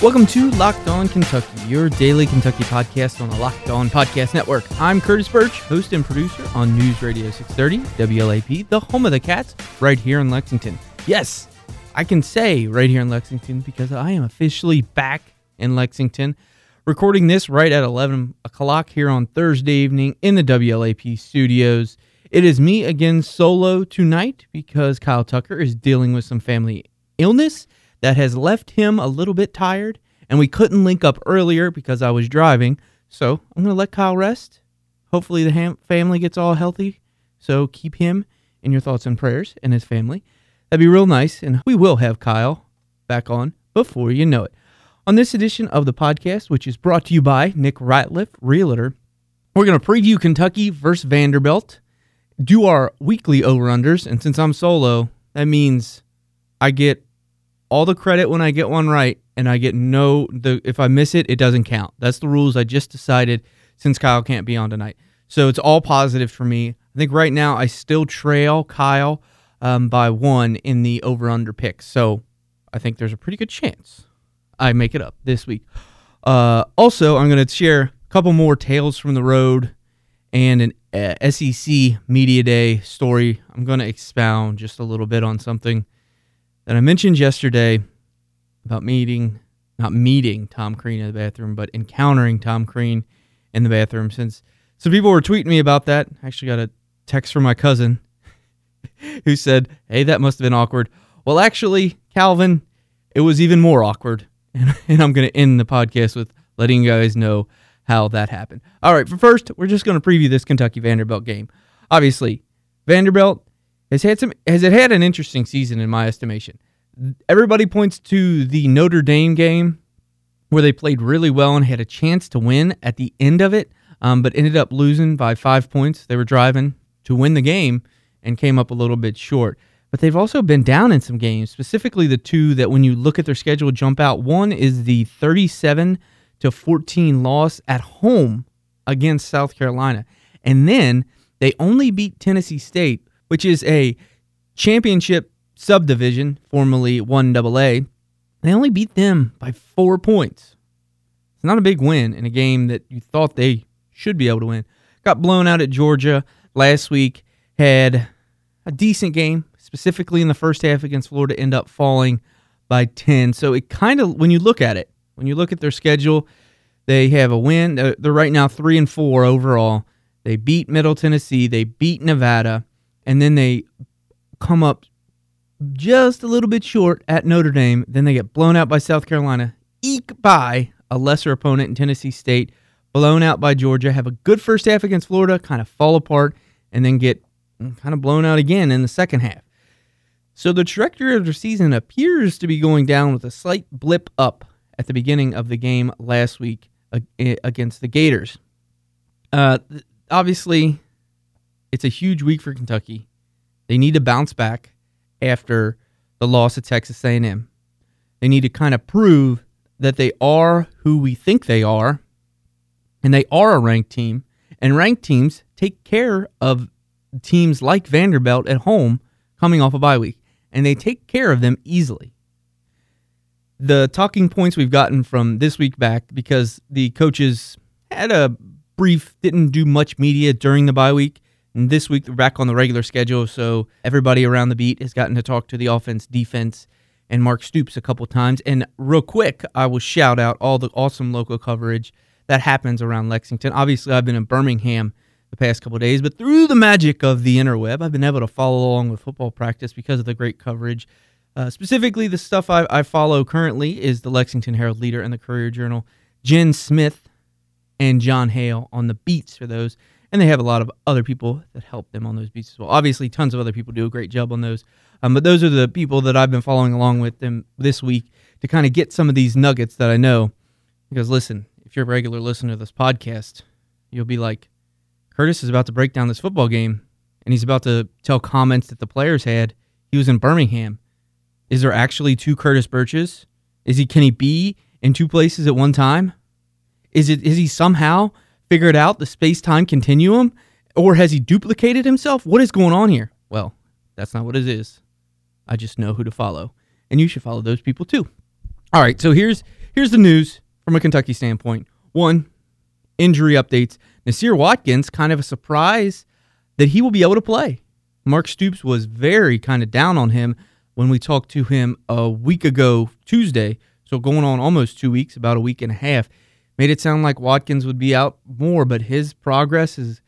Welcome to Locked On Kentucky, your daily Kentucky podcast on the Locked On Podcast Network. I'm Curtis Burch, host and producer on News Radio 630 WLAP, the home of the Cats, right here in Lexington. Yes, I can say right here in Lexington because I am officially back in Lexington, recording this right at 11 o'clock here on Thursday evening in the WLAP studios. It is me again solo tonight because Kyle Tucker is dealing with some family illness that has left him a little bit tired, and we couldn't link up earlier because I was driving. So I'm going to let Kyle rest. Hopefully, the ham- family gets all healthy. So keep him in your thoughts and prayers and his family. That'd be real nice. And we will have Kyle back on before you know it. On this edition of the podcast, which is brought to you by Nick Ratliff, Realtor, we're going to preview Kentucky versus Vanderbilt, do our weekly over unders. And since I'm solo, that means I get all the credit when I get one right, and I get no the if I miss it, it doesn't count. That's the rules I just decided since Kyle can't be on tonight. So it's all positive for me. I think right now I still trail Kyle um, by one in the over under picks. So I think there's a pretty good chance I make it up this week. Uh, also, I'm going to share a couple more tales from the road and an uh, SEC Media Day story. I'm going to expound just a little bit on something that I mentioned yesterday about meeting, not meeting Tom Crean in the bathroom, but encountering Tom Crean in the bathroom. Since some people were tweeting me about that, I actually got a text from my cousin who said, Hey, that must have been awkward. Well, actually, Calvin, it was even more awkward. And, and I'm going to end the podcast with letting you guys know how that happened. All right, for first, we're just going to preview this Kentucky Vanderbilt game. Obviously, Vanderbilt has had some has it had an interesting season in my estimation. Everybody points to the Notre Dame game where they played really well and had a chance to win at the end of it, um, but ended up losing by five points. They were driving to win the game and came up a little bit short but they've also been down in some games, specifically the two that when you look at their schedule jump out. One is the 37 to 14 loss at home against South Carolina. And then they only beat Tennessee State, which is a championship subdivision, formerly 1AA. They only beat them by 4 points. It's not a big win in a game that you thought they should be able to win. Got blown out at Georgia last week, had a decent game, specifically in the first half against Florida, end up falling by 10. So it kind of, when you look at it, when you look at their schedule, they have a win. They're right now three and four overall. They beat Middle Tennessee, they beat Nevada, and then they come up just a little bit short at Notre Dame. Then they get blown out by South Carolina, eke by a lesser opponent in Tennessee State, blown out by Georgia, have a good first half against Florida, kind of fall apart, and then get kind of blown out again in the second half. So the trajectory of the season appears to be going down with a slight blip up at the beginning of the game last week against the Gators. Uh, obviously, it's a huge week for Kentucky. They need to bounce back after the loss at Texas A&M. They need to kind of prove that they are who we think they are, and they are a ranked team. And ranked teams take care of teams like Vanderbilt at home coming off a bye week and they take care of them easily. The talking points we've gotten from this week back because the coaches had a brief, didn't do much media during the bye week. And this week they're back on the regular schedule, so everybody around the beat has gotten to talk to the offense, defense, and Mark Stoops a couple times. And real quick, I will shout out all the awesome local coverage that happens around Lexington. Obviously, I've been in Birmingham the past couple days, but through the magic of the interweb, I've been able to follow along with football practice because of the great coverage. Uh, specifically, the stuff I, I, follow currently is the Lexington Herald Leader and the Courier Journal. Jen Smith and Jon Hale on the beats for those, and they have a lot of other people that help them on those beats as well. Obviously, tons of other people do a great job on those, um, but those are the people that I've been following along with them this week to kind of get some of these nuggets that I know. Because listen, if you're a regular listener to this podcast, you'll be like, Curtis is about to break down this football game, and he's about to tell comments that the players had. He was in Birmingham. Is there actually two Curtis Burches? Is he can he be in two places at one time? Is it is he somehow figured out the space time continuum, or has he duplicated himself? What is going on here? Well, that's not what it is. I just know who to follow, and you should follow those people too. All right, so here's Here's the news from a Kentucky standpoint. One, injury updates. Naasir Watkins, kind of a surprise that he will be able to play. Mark Stoops was very kind of down on him when we talked to him a week ago Tuesday. So going on almost two weeks, about a week and a half, made it sound like Watkins would be out more, but his progress has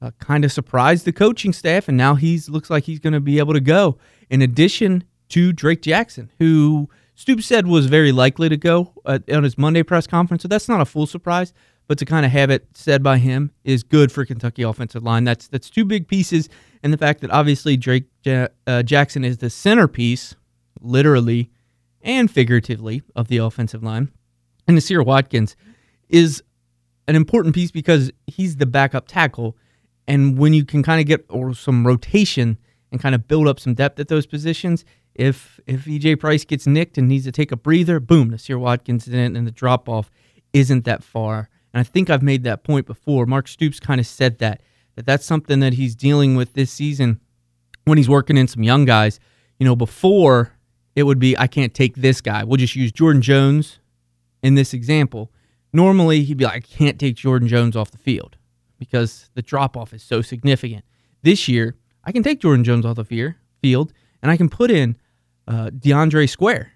uh, kind of surprised the coaching staff, and now he's looks like he's going to be able to go. In addition to Drake Jackson, who Stoops said was very likely to go uh, on his Monday press conference, so that's not a full surprise. But to kind of have it said by him is good for Kentucky offensive line. That's that's two big pieces, and the fact that obviously Drake ja- uh, Jackson is the centerpiece, literally and figuratively, of the offensive line, and Naasir Watkins is an important piece because he's the backup tackle, and when you can kind of get or some rotation and kind of build up some depth at those positions, if if EJ Price gets nicked and needs to take a breather, boom, Naasir Watkins in and the drop off isn't that far. And I think I've made that point before. Mark Stoops kind of said that that that's something that he's dealing with this season when he's working in some young guys. You know, before it would be I can't take this guy. We'll just use Jordan Jones in this example. Normally he'd be like I can't take Jordan Jones off the field because the drop off is so significant. This year I can take Jordan Jones off the field and I can put in uh, DeAndre Square.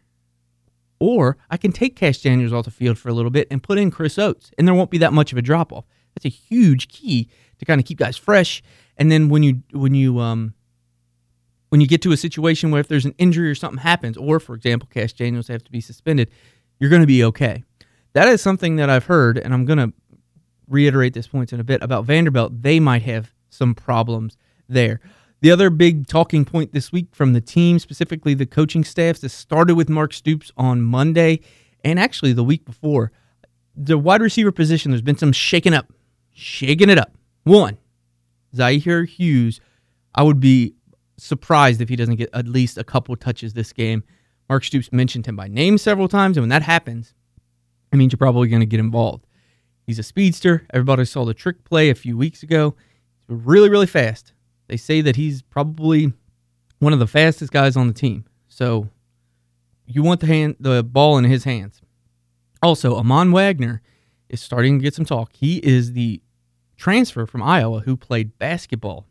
Or I can take Kash Daniels off the field for a little bit and put in Chris Oats, and there won't be that much of a drop off. That's a huge key to kind of keep guys fresh. And then when you when you um when you get to a situation where if there's an injury or something happens, or for example, Kash Daniels have to be suspended, you're going to be okay. That is something that I've heard, and I'm going to reiterate this point in a bit about Vanderbilt. They might have some problems there. The other big talking point this week from the team, specifically the coaching staffs, this started with Mark Stoops on Monday and actually the week before. The wide receiver position, there's been some shaking up, shaking it up. One, Zy'Aire Hughes, I would be surprised if he doesn't get at least a couple touches this game. Mark Stoops mentioned him by name several times, and when that happens, it means you're probably going to get involved. He's a speedster. Everybody saw the trick play a few weeks ago. He's really, really fast. They say that he's probably one of the fastest guys on the team. So you want the hand the ball in his hands. Also, Ahmad Wagner is starting to get some talk. He is the transfer from Iowa who played basketball.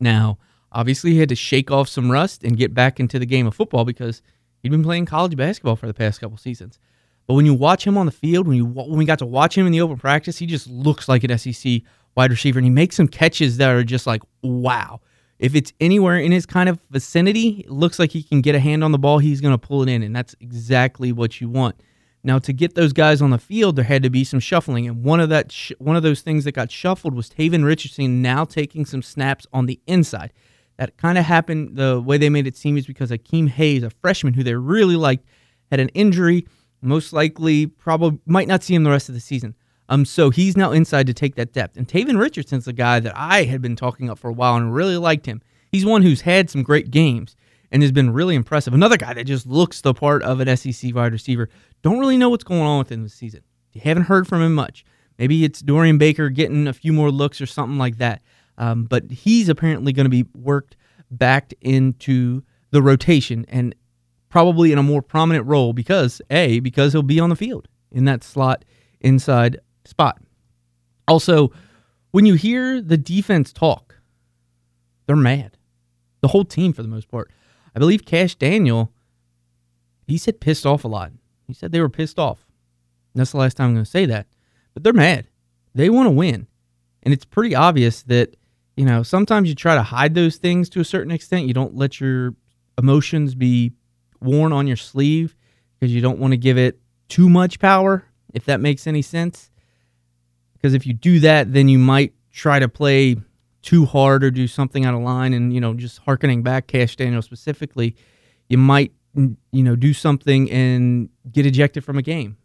Now, obviously, he had to shake off some rust and get back into the game of football because he'd been playing college basketball for the past couple seasons. But when you watch him on the field, when you when we got to watch him in the open practice, he just looks like an SEC wide receiver, and he makes some catches that are just like, wow. If it's anywhere in his kind of vicinity, it looks like he can get a hand on the ball. He's going to pull it in, and that's exactly what you want. Now, to get those guys on the field, there had to be some shuffling, and one of that sh- one of those things that got shuffled was Tavin Richardson now taking some snaps on the inside. That kind of happened. The way they made it seem is because Akeem Hayes, a freshman who they really liked, had an injury. Most likely, probably might not see him the rest of the season. Um, so he's now inside to take that depth. And Tavin Richardson's a guy that I had been talking up for a while and really liked him. He's one who's had some great games and has been really impressive. Another guy that just looks the part of an SEC wide receiver. Don't really know what's going on with him this season. You haven't heard from him much. Maybe it's Dorian Baker getting a few more looks or something like that. Um, but he's apparently going to be worked back into the rotation and probably in a more prominent role because a because he'll be on the field in that slot inside spot. Also, when you hear the defense talk, they're mad. The whole team, for the most part. I believe Kash Daniel, he said pissed off a lot. He said they were pissed off. And that's the last time I'm going to say that. But they're mad. They want to win. And it's pretty obvious that, you know, sometimes you try to hide those things to a certain extent. You don't let your emotions be worn on your sleeve because you don't want to give it too much power, if that makes any sense. Because if you do that, then you might try to play too hard or do something out of line. And, you know, just harkening back Kash Daniel specifically, you might, you know, do something and get ejected from a game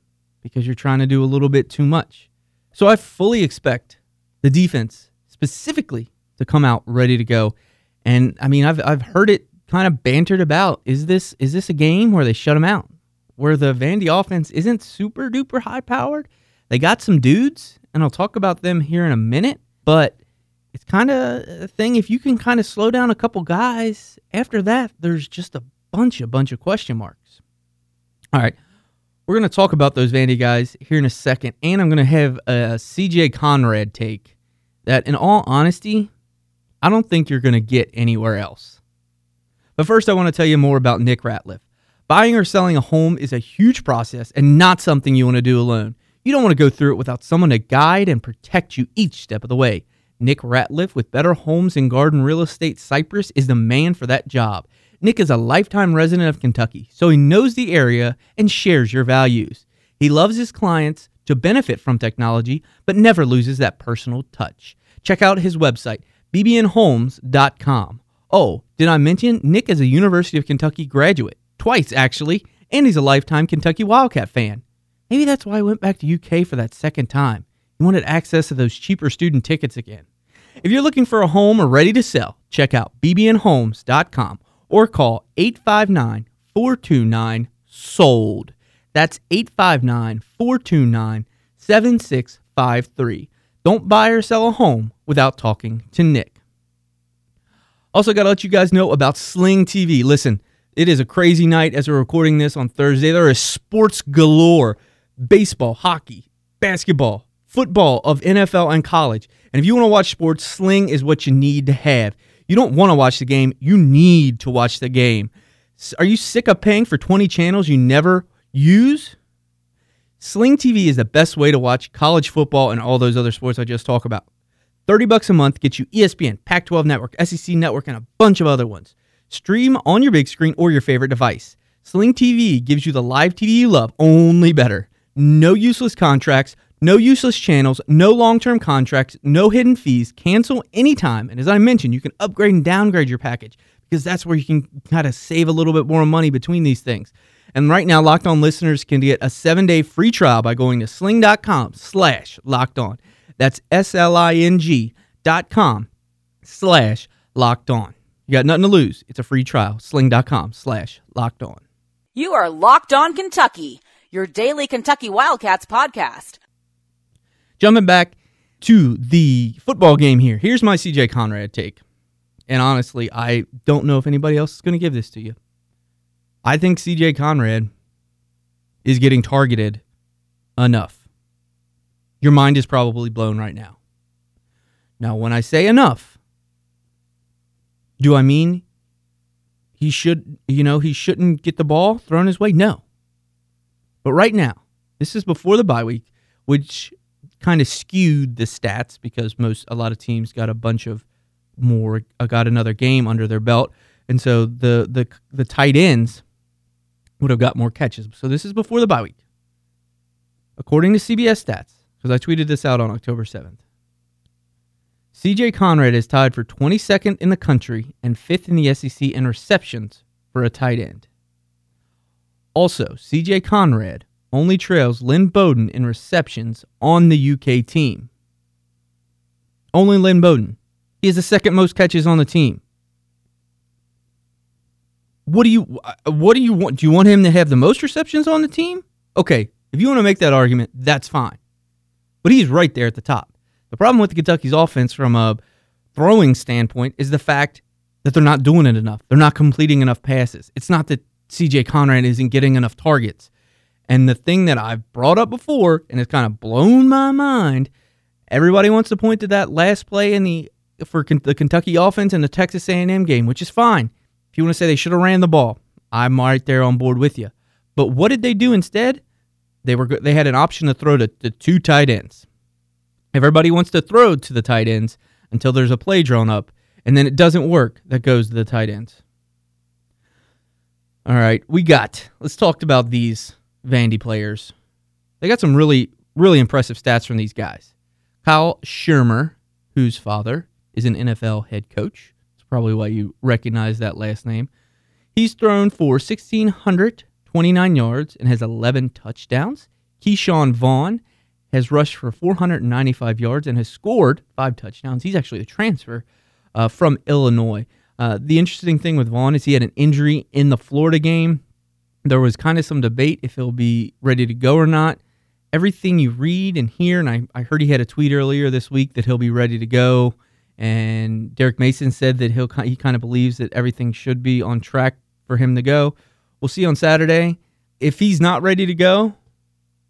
because you're trying to do a little bit too much. So I fully expect the defense specifically to come out ready to go. And I mean, I've, I've heard it kind of bantered about. Is this is this a game where they shut them out? Where the Vandy offense isn't super duper high powered? They got some dudes and I'll talk about them here in a minute, but it's kind of a thing if you can kind of slow down a couple guys, after that there's just a bunch a bunch of question marks. All right. We're We're going to talk about those Vandy guys here in a second, and I'm going to have a CJ Conrad take that, in all honesty, I don't think you're going to get anywhere else. But first, I want to tell you more about Nick Ratliff. Buying or selling a home is a huge process and not something you want to do alone. You don't want to go through it without someone to guide and protect you each step of the way. Nick Ratliff with Better Homes and Garden Real Estate Cypress is the man for that job. Nick is a lifetime resident of Kentucky, so he knows the area and shares your values. He loves his clients to benefit from technology, but never loses that personal touch. Check out his website, bbnhomes.com. Oh, did I mention Nick is a University of Kentucky graduate? Twice, actually, and he's a lifetime Kentucky Wildcat fan. Maybe that's why I went back to UK for that second time. He wanted access to those cheaper student tickets again. If you're looking for a home or ready to sell, check out bbnhomes.com or call 859 429 SOLD. That's 859 429 7653. Don't buy or sell a home without talking to Nick. Also, got to let you guys know about Sling TV. Listen, it is a crazy night as we're recording this on Thursday. There is sports galore baseball, hockey, basketball, football of NFL and college. And if you want to watch sports, Sling is what you need to have. You don't want to watch the game, you need to watch the game. Are you sick of paying for 20 channels you never use? Sling TV is the best way to watch college football and all those other sports I just talked about. 30 bucks a month gets you ESPN, Pac-12 Network, SEC Network, and a bunch of other ones. Stream on your big screen or your favorite device. Sling TV gives you the live TV you love, only better. No useless contracts, no useless channels, no long-term contracts, no hidden fees. Cancel anytime. And as I mentioned, you can upgrade and downgrade your package because that's where you can kind of save a little bit more money between these things. And right now, Locked On listeners can get a seven-day free trial by going to sling.com slash locked on. That's S-L-I-N-G dot com slash locked on. You got nothing to lose. It's a free trial. Sling.com slash locked on. You are Locked On Kentucky, your daily Kentucky Wildcats podcast. Jumping back to the football game here. Here's my CJ Conrad take. And honestly, I don't know if anybody else is going to give this to you. I think CJ Conrad is getting targeted enough. Your mind is probably blown right now. Now, when I say enough, do I mean he should, you know, he shouldn't get the ball thrown his way? No. But right now, this is before the bye week, which kind of skewed the stats because most a lot of teams got a bunch of more uh, got another game under their belt, and so the the the tight ends would have got more catches. So this is before the bye week, according to CBS stats because I tweeted this out on October 7th. CJ Conrad is tied for 22nd in the country and 5th in the SEC in receptions for a tight end. Also, CJ Conrad only trails Lynn Bowden in receptions on the UK team. Only Lynn Bowden. He has the second most catches on the team. What do you uh, what do you want? Do you want him to have the most receptions on the team? Okay, if you want to make that argument, that's fine but he's right there at the top. The problem with the Kentucky's offense from a throwing standpoint is the fact that they're not doing it enough. They're not completing enough passes. It's not that CJ Conrad isn't getting enough targets. And the thing that I've brought up before, and it's kind of blown my mind, everybody wants to point to that last play in the for the Kentucky offense in the Texas A&M game, which is fine. If you want to say they should have ran the ball, I'm right there on board with you. But what did they do instead? They were they had an option to throw to, to two tight ends. Everybody wants to throw to the tight ends until there's a play drawn up, and then it doesn't work. That goes to the tight ends. All right, we got. Let's talk about these Vandy players. They got some really really impressive stats from these guys. Kyle Shurmur, whose father is an NFL head coach. That's probably why you recognize that last name. He's thrown for 1,600 29 yards and has 11 touchdowns. Ke'Shawn Vaughn has rushed for 495 yards and has scored five touchdowns. He's actually a transfer uh, from Illinois. Uh, the interesting thing with Vaughn is he had an injury in the Florida game. There was kind of some debate if he'll be ready to go or not. Everything you read and hear, and I, I heard he had a tweet earlier this week that he'll be ready to go. And Derek Mason said that he'll he kind of believes that everything should be on track for him to go. We'll see on Saturday. If he's not ready to go,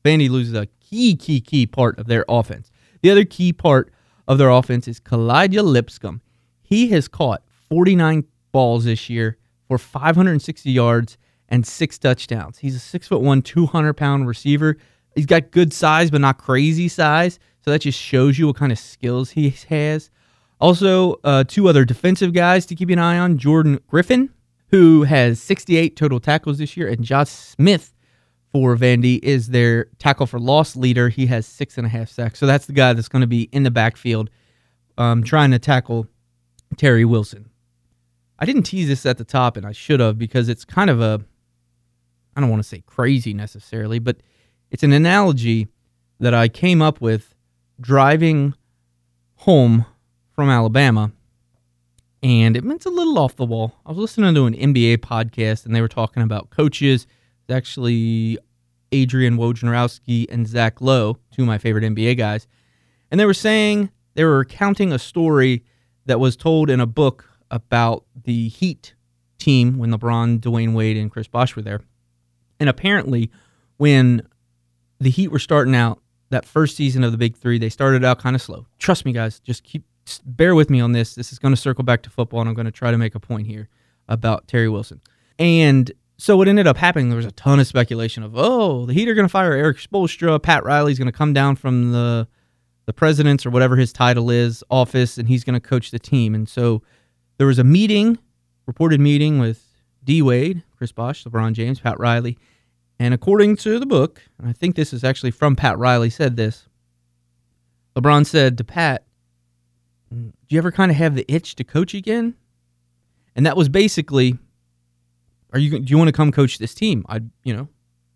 Vandy loses a key, key, key part of their offense. The other key part of their offense is Kalija Lipscomb. He has caught 49 balls this year for 560 yards and six touchdowns. He's a six foot one, 200 pound receiver. He's got good size, but not crazy size. So that just shows you what kind of skills he has. Also, uh, two other defensive guys to keep an eye on Jordan Griffin, who has 68 total tackles this year, and Josh Smith for Vandy is their tackle for loss leader. He has six and a half sacks. So that's the guy that's going to be in the backfield um, trying to tackle Terry Wilson. I didn't tease this at the top, and I should have because it's kind of a, I don't want to say crazy necessarily, but it's an analogy that I came up with driving home from Alabama. And it's a little off the wall. I was listening to an NBA podcast, and they were talking about coaches It's actually Adrian Wojnarowski and Zach Lowe, two of my favorite NBA guys. And they were saying they were recounting a story that was told in a book about the Heat team when LeBron, Dwyane Wade, and Chris Bosh were there. And apparently, when the Heat were starting out that first season of the Big Three, they started out kind of slow. Trust me, guys. Just keep bear with me on this. This is going to circle back to football, and I'm going to try to make a point here about Terry Wilson. And so what ended up happening, there was a ton of speculation of, oh, the Heat are going to fire Erik Spoelstra. Pat Riley's going to come down from the the president's or whatever his title is office, and he's going to coach the team. And so there was a meeting, reported meeting with D Wade, Chris Bosh, LeBron James, Pat Riley, and according to the book, and I think this is actually from Pat Riley, said this. LeBron said to Pat, "Do you ever kind of have the itch to coach again?" And that was basically are you do you want to come coach this team? I you know,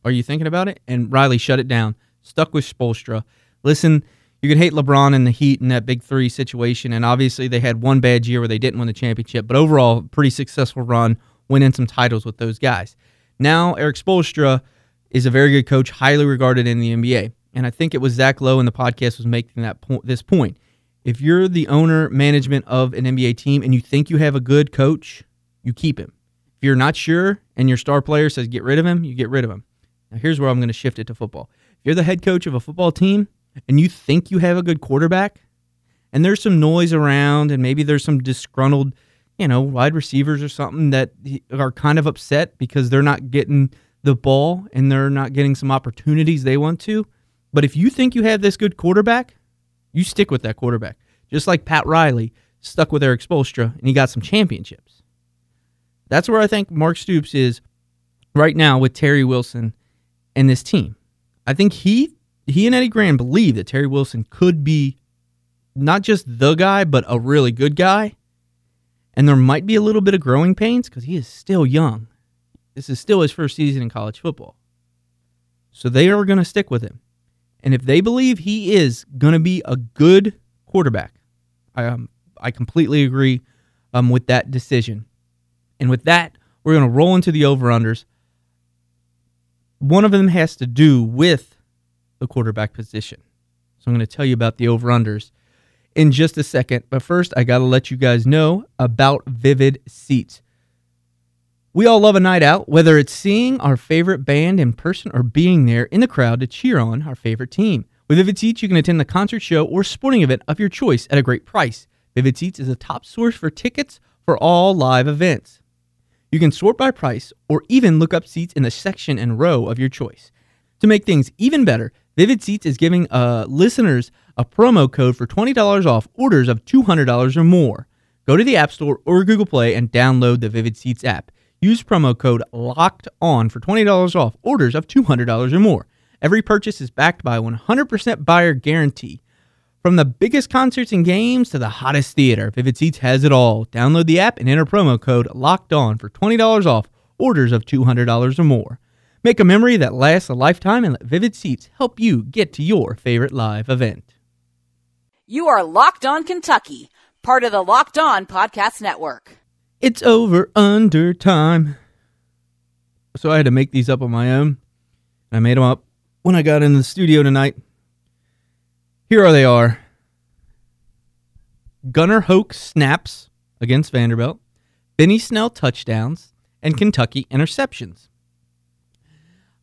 are you thinking about it? And Riley shut it down. Stuck with Spoelstra. Listen, you could hate LeBron and the Heat in that Big Three situation, and obviously they had one bad year where they didn't win the championship, but overall, pretty successful run, winning some titles with those guys. Now Erik Spoelstra is a very good coach, highly regarded in the NBA, and I think it was Zach Lowe in the podcast was making that point. This point, if you're the owner management of an NBA team and you think you have a good coach, you keep him If you're not sure and your star player says get rid of him, you get rid of him. Now, here's where I'm going to shift it to football. If you're the head coach of a football team and you think you have a good quarterback, and there's some noise around, and maybe there's some disgruntled, you know, wide receivers or something that are kind of upset because they're not getting the ball and they're not getting some opportunities they want to. But if you think you have this good quarterback, you stick with that quarterback. Just like Pat Riley stuck with Erik Spoelstra and he got some championships. That's where I think Mark Stoops is right now with Terry Wilson and this team. I think he he and Eddie Gran believe that Terry Wilson could be not just the guy, but a really good guy. And there might be a little bit of growing pains because he is still young. This is still his first season in college football. So they are going to stick with him. And if they believe he is going to be a good quarterback, I, um, I completely agree um, with that decision. And with that, we're going to roll into the over unders. One of them has to do with the quarterback position. So I'm going to tell you about the over unders in just a second. But first, I got to let you guys know about Vivid Seats. We all love a night out, whether it's seeing our favorite band in person or being there in the crowd to cheer on our favorite team. With Vivid Seats, you can attend the concert show or sporting event of your choice at a great price. Vivid Seats is a top source for tickets for all live events. You can sort by price or even look up seats in the section and row of your choice. To make things even better, Vivid Seats is giving uh, listeners a promo code for $20 off orders of $200 or more. Go to the App Store or Google Play and download the Vivid Seats app. Use promo code LOCKED ON for $20 off orders of $200 or more. Every purchase is backed by a 100% buyer guarantee. From the biggest concerts and games to the hottest theater, Vivid Seats has it all. Download the app and enter promo code LOCKED ON for $20 off orders of $200 or more. Make a memory that lasts a lifetime and let Vivid Seats help you get to your favorite live event. You are Locked On Kentucky, part of the Locked On Podcast Network. It's over under time. So I had to make these up on my own. I made them up when I got in the studio tonight. Here are they are. Gunnar Hoke snaps against Vanderbilt, Benny Snell touchdowns, and Kentucky interceptions.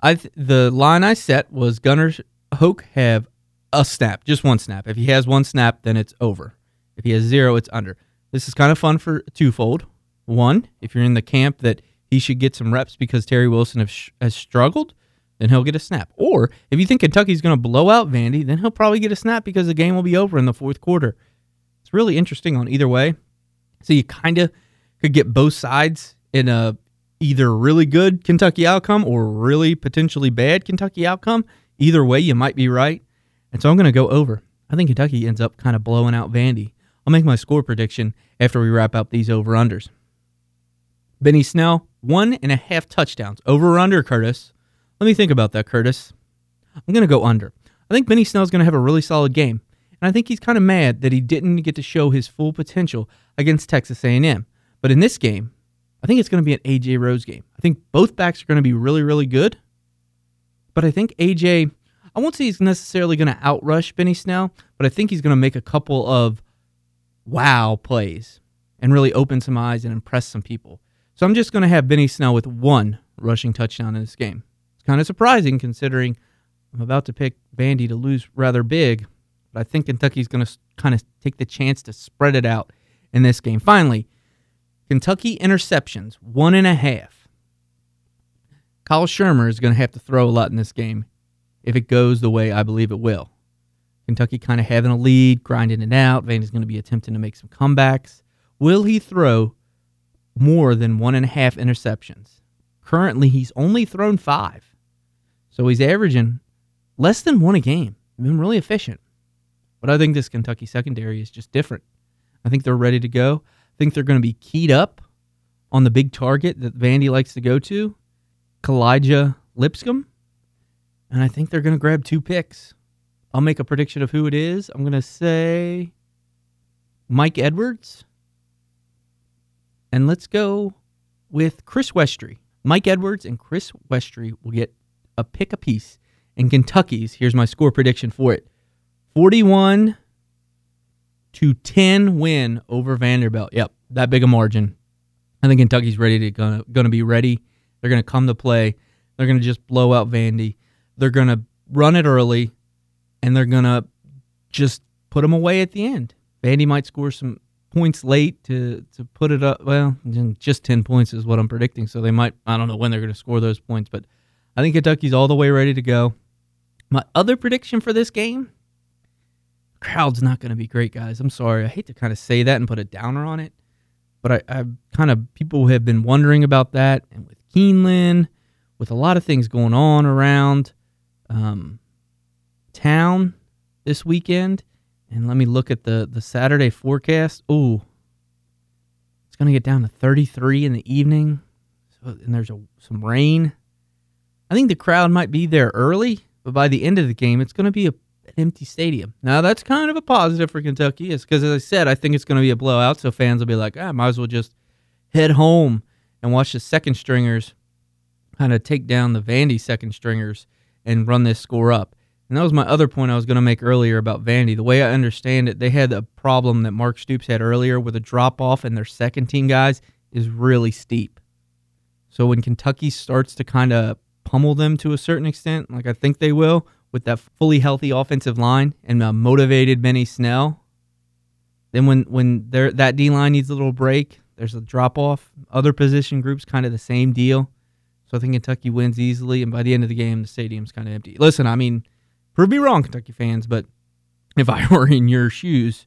I th- the line I set was Gunnar Hoke have a snap, just one snap. If he has one snap, then it's over. If he has zero, it's under. This is kind of fun for twofold. One, if you're in the camp that he should get some reps because Terry Wilson sh- has struggled, then he'll get a snap. Or if you think Kentucky's going to blow out Vandy, then he'll probably get a snap because the game will be over in the fourth quarter. It's really interesting on either way. So you kind of could get both sides in a either really good Kentucky outcome or really potentially bad Kentucky outcome. Either way, you might be right. And so I'm going to go over. I think Kentucky ends up kind of blowing out Vandy. I'll make my score prediction after we wrap up these over unders. Benny Snell, one and a half touchdowns. Over or under, Curtis? Let me think about that, Curtis. I'm going to go under. I think Benny Snell's going to have a really solid game. And I think he's kind of mad that he didn't get to show his full potential against Texas A&M. But in this game, I think it's going to be an AJ Rose game. I think both backs are going to be really, really good. But I think AJ, I won't say he's necessarily going to outrush Benny Snell, but I think he's going to make a couple of wow plays and really open some eyes and impress some people. So I'm just going to have Benny Snell with one rushing touchdown in this game. It's kind of surprising considering I'm about to pick Vandy to lose rather big, but I think Kentucky's going to kind of take the chance to spread it out in this game. Finally, Kentucky interceptions, one and a half. Kyle Shurmur is going to have to throw a lot in this game if it goes the way I believe it will. Kentucky kind of having a lead, grinding it out. Vandy's going to be attempting to make some comebacks. Will he throw more than one and a half interceptions? Currently, he's only thrown five. So he's averaging less than one a game. Been really efficient. But I think this Kentucky secondary is just different. I think they're ready to go. I think they're going to be keyed up on the big target that Vandy likes to go to, Kalija Lipscomb. And I think they're going to grab two picks. I'll make a prediction of who it is. I'm going to say Mike Edwards. And let's go with Chris Westry. Mike Edwards and Chris Westry will get a pick apiece. And Kentucky's, here's my score prediction for it 41 to 10 win over Vanderbilt. Yep, that big a margin. I think Kentucky's ready to gonna, gonna be ready. They're gonna come to play. They're gonna just blow out Vandy. They're gonna run it early, and they're gonna just put them away at the end. Vandy might score some points late to to put it up. Well, just 10 points is what I'm predicting. So they might. I don't know when they're gonna score those points, but I think Kentucky's all the way ready to go. My other prediction for this game crowd's not going to be great, guys. I'm sorry. I hate to kind of say that and put a downer on it, but I, I kind of people have been wondering about that, and with Keeneland, with a lot of things going on around um, town this weekend. And let me look at the the Saturday forecast. Oh, it's going to get down to 33 in the evening, so, and there's a, some rain. I think the crowd might be there early, but by the end of the game, it's going to be a an empty stadium. Now that's kind of a positive for Kentucky, is because as I said, I think it's going to be a blowout. So fans will be like, ah, might as well just head home and watch the second stringers kind of take down the Vandy second stringers and run this score up. And that was my other point I was going to make earlier about Vandy. The way I understand it, they had a problem that Mark Stoops had earlier with a drop off in their second team guys is really steep. So when Kentucky starts to kind of pummel them to a certain extent, like I think they will, with that fully healthy offensive line and a motivated Benny Snell. Then when when that D line needs a little break, there's a drop off. Other position groups kind of the same deal. So I think Kentucky wins easily, and by the end of the game, the stadium's kind of empty. Listen, I mean, prove me wrong, Kentucky fans, but if I were in your shoes,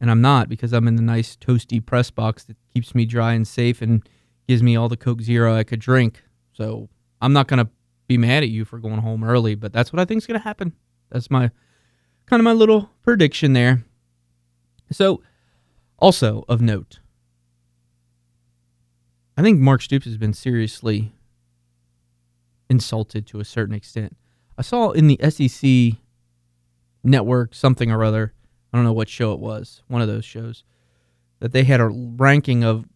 and I'm not because I'm in the nice toasty press box that keeps me dry and safe and gives me all the Coke Zero I could drink. So I'm not gonna be mad at you for going home early, but that's what I think is to happen. That's my kind of my little prediction there. So, also of note, I think Mark Stoops has been seriously insulted to a certain extent. I saw in the SEC network something or other, I don't know what show it was, one of those shows, that they had a ranking of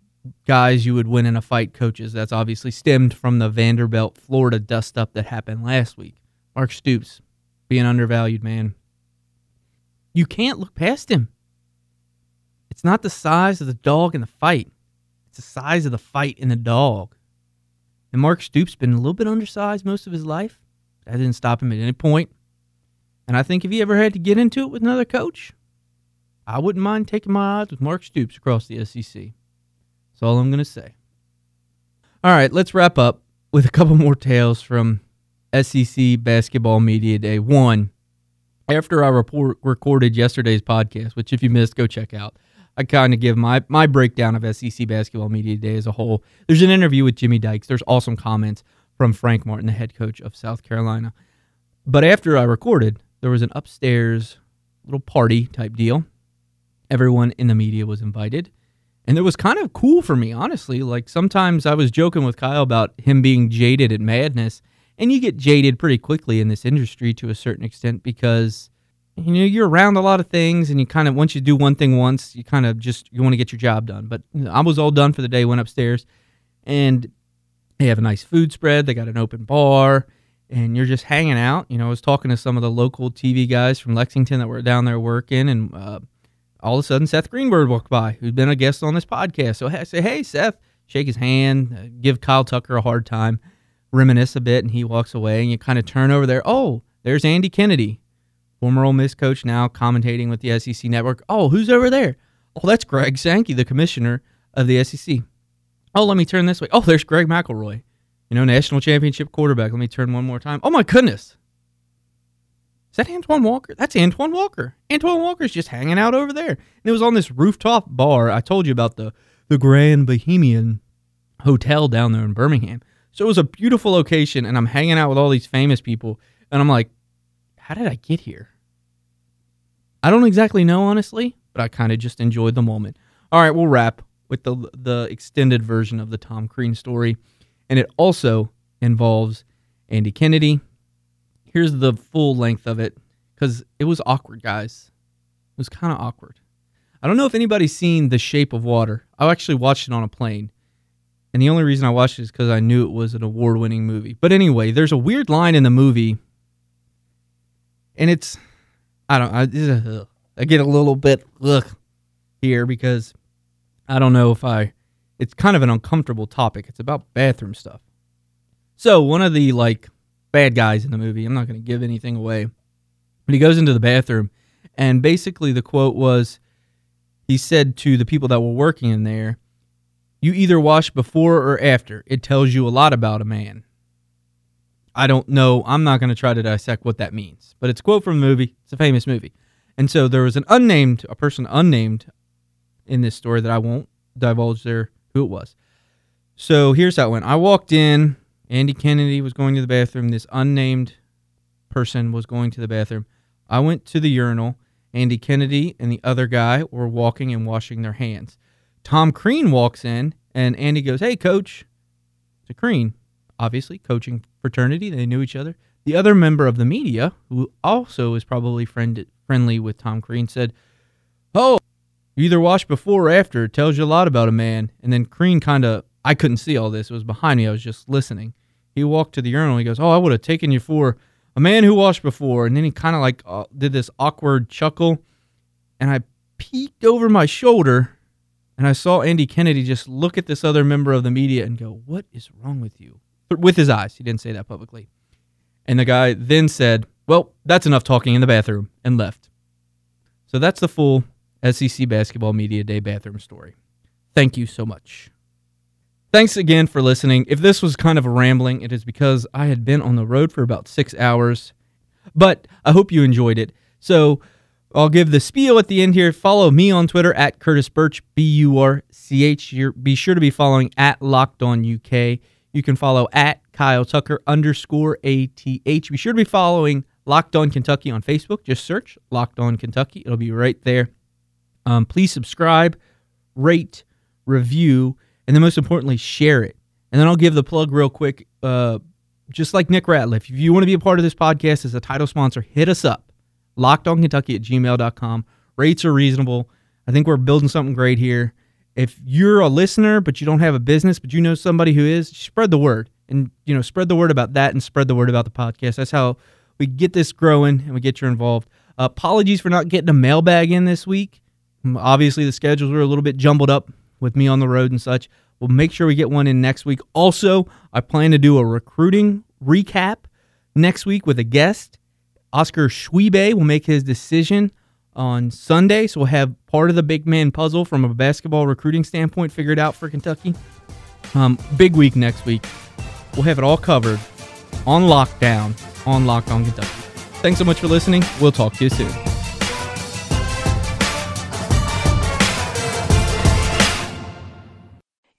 guys you would win in a fight coaches. That's obviously stemmed from the Vanderbilt, Florida dust up that happened last week. Mark Stoops being undervalued, man. You can't look past him. It's not the size of the dog in the fight, it's the size of the fight in the dog. And Mark Stoops been a little bit undersized most of his life. That didn't stop him at any point. And I think if he ever had to get into it with another coach, I wouldn't mind taking my odds with Mark Stoops across the SEC. That's all I'm going to say. All right, let's wrap up with a couple more tales from SEC Basketball Media Day. One, after I report, recorded yesterday's podcast, which if you missed, go check out. I kind of give my my breakdown of SEC Basketball Media Day as a whole. There's an interview with Jimmy Dykes. There's awesome comments from Frank Martin, the head coach of South Carolina. But after I recorded, there was an upstairs little party type deal. Everyone in the media was invited. And it was kind of cool for me, honestly. Like sometimes I was joking with Kyle about him being jaded at madness. And you get jaded pretty quickly in this industry to a certain extent because you know you're around a lot of things and you kind of once you do one thing once you kind of just you want to get your job done but i was all done for the day went upstairs and they have a nice food spread. They got an open bar. And you're just hanging out. You know i was talking to some of the local tv guys from lexington that were down there working. And uh, all of a sudden seth greenberg walked by who's been a guest on this podcast. So i say hey seth. Shake his hand uh, give kyle tucker a hard time reminisce a bit and he walks away. And you kind of turn over there. Oh there's andy kennedy former Ole Miss coach, now commentating with the SEC network. Oh, who's over there? Oh, that's Greg Sankey, the commissioner of the SEC. Oh, let me turn this way. Oh, there's Greg McElroy, you know, national championship quarterback. Let me turn one more time. Oh my goodness. Is that Antoine Walker? That's Antoine Walker. Antoine Walker's just hanging out over there. And it was on this rooftop bar. I told you about the the Grand Bohemian Hotel down there in Birmingham. So it was a beautiful location, and I'm hanging out with all these famous people. And I'm like, how did I get here? I don't exactly know, honestly, but I kind of just enjoyed the moment. All right, we'll wrap with the the extended version of the Tom Crean story, and it also involves Andy Kennedy. Here's the full length of it because it was awkward, guys. It was kind of awkward. I don't know if anybody's seen The Shape of Water. I actually watched it on a plane. And the only reason I watched it is because I knew it was an award winning movie. But anyway, there's a weird line in the movie and it's I don't I, I get a little bit look here because I don't know if I it's kind of an uncomfortable topic. It's about bathroom stuff. So one of the like bad guys in the movie, I'm not going to give anything away, but he goes into the bathroom and basically the quote was he said to the people that were working in there, you either wash before or after. It tells you a lot about a man. I don't know. I'm not going to try to dissect what that means, but it's a quote from the movie. It's a famous movie. And so there was an unnamed, a person unnamed in this story that I won't divulge there who it was. So here's how it went. I walked in. Andy Kennedy was going to the bathroom. This unnamed person was going to the bathroom. I went to the urinal. Andy Kennedy and the other guy were walking and washing their hands. Tom Crean walks in, and Andy goes, Hey, coach. To Crean, obviously, coaching fraternity. They knew each other. The other member of the media, who also is probably friend, friendly with Tom Crean, said, Oh, you either wash before or after. It tells you a lot about a man. And then Crean kind of, I couldn't see all this. It was behind me. I was just listening. He walked to the urinal. And he goes, Oh, I would have taken you for a man who washed before. And then he kind of like uh, did this awkward chuckle. And I peeked over my shoulder and I saw Andy Kennedy just look at this other member of the media and go, What is wrong with you? with his eyes. He didn't say that publicly. And the guy then said, Well, that's enough talking in the bathroom, and left. So that's the full SEC Basketball Media Day bathroom story. Thank you so much. Thanks again for listening. If this was kind of a rambling, it is because I had been on the road for about six hours, but I hope you enjoyed it. So I'll give the spiel at the end here. Follow me on Twitter at Curtis Burch, B U R C H. Be sure to be following at Locked On UK. You can follow at Kyle Tucker underscore ATH. Be sure to be following Locked On Kentucky on Facebook. Just search Locked On Kentucky, it'll be right there. Um, please subscribe, rate, review, and then most importantly, share it. And then I'll give the plug real quick. Uh, just like Nick Ratliff, if you want to be a part of this podcast as a title sponsor, hit us up. LockedOnKentucky at gmail.com. Rates are reasonable. I think we're building something great here if you're a listener but you don't have a business but you know somebody who is spread the word and you know spread the word about that and spread the word about the podcast that's how we get this growing and we get you involved uh, apologies for not getting a mailbag in this week obviously the schedules were a little bit jumbled up with me on the road and such. We'll make sure we get one in next week. Also, I plan to do a recruiting recap next week with a guest. Oscar Tshiebwe will make his decision on Sunday, so we'll have part of the big man puzzle from a basketball recruiting standpoint figured out for Kentucky. Um, big week next week. We'll have it all covered on lockdown on Locked On Kentucky. Thanks so much for listening. We'll talk to you soon.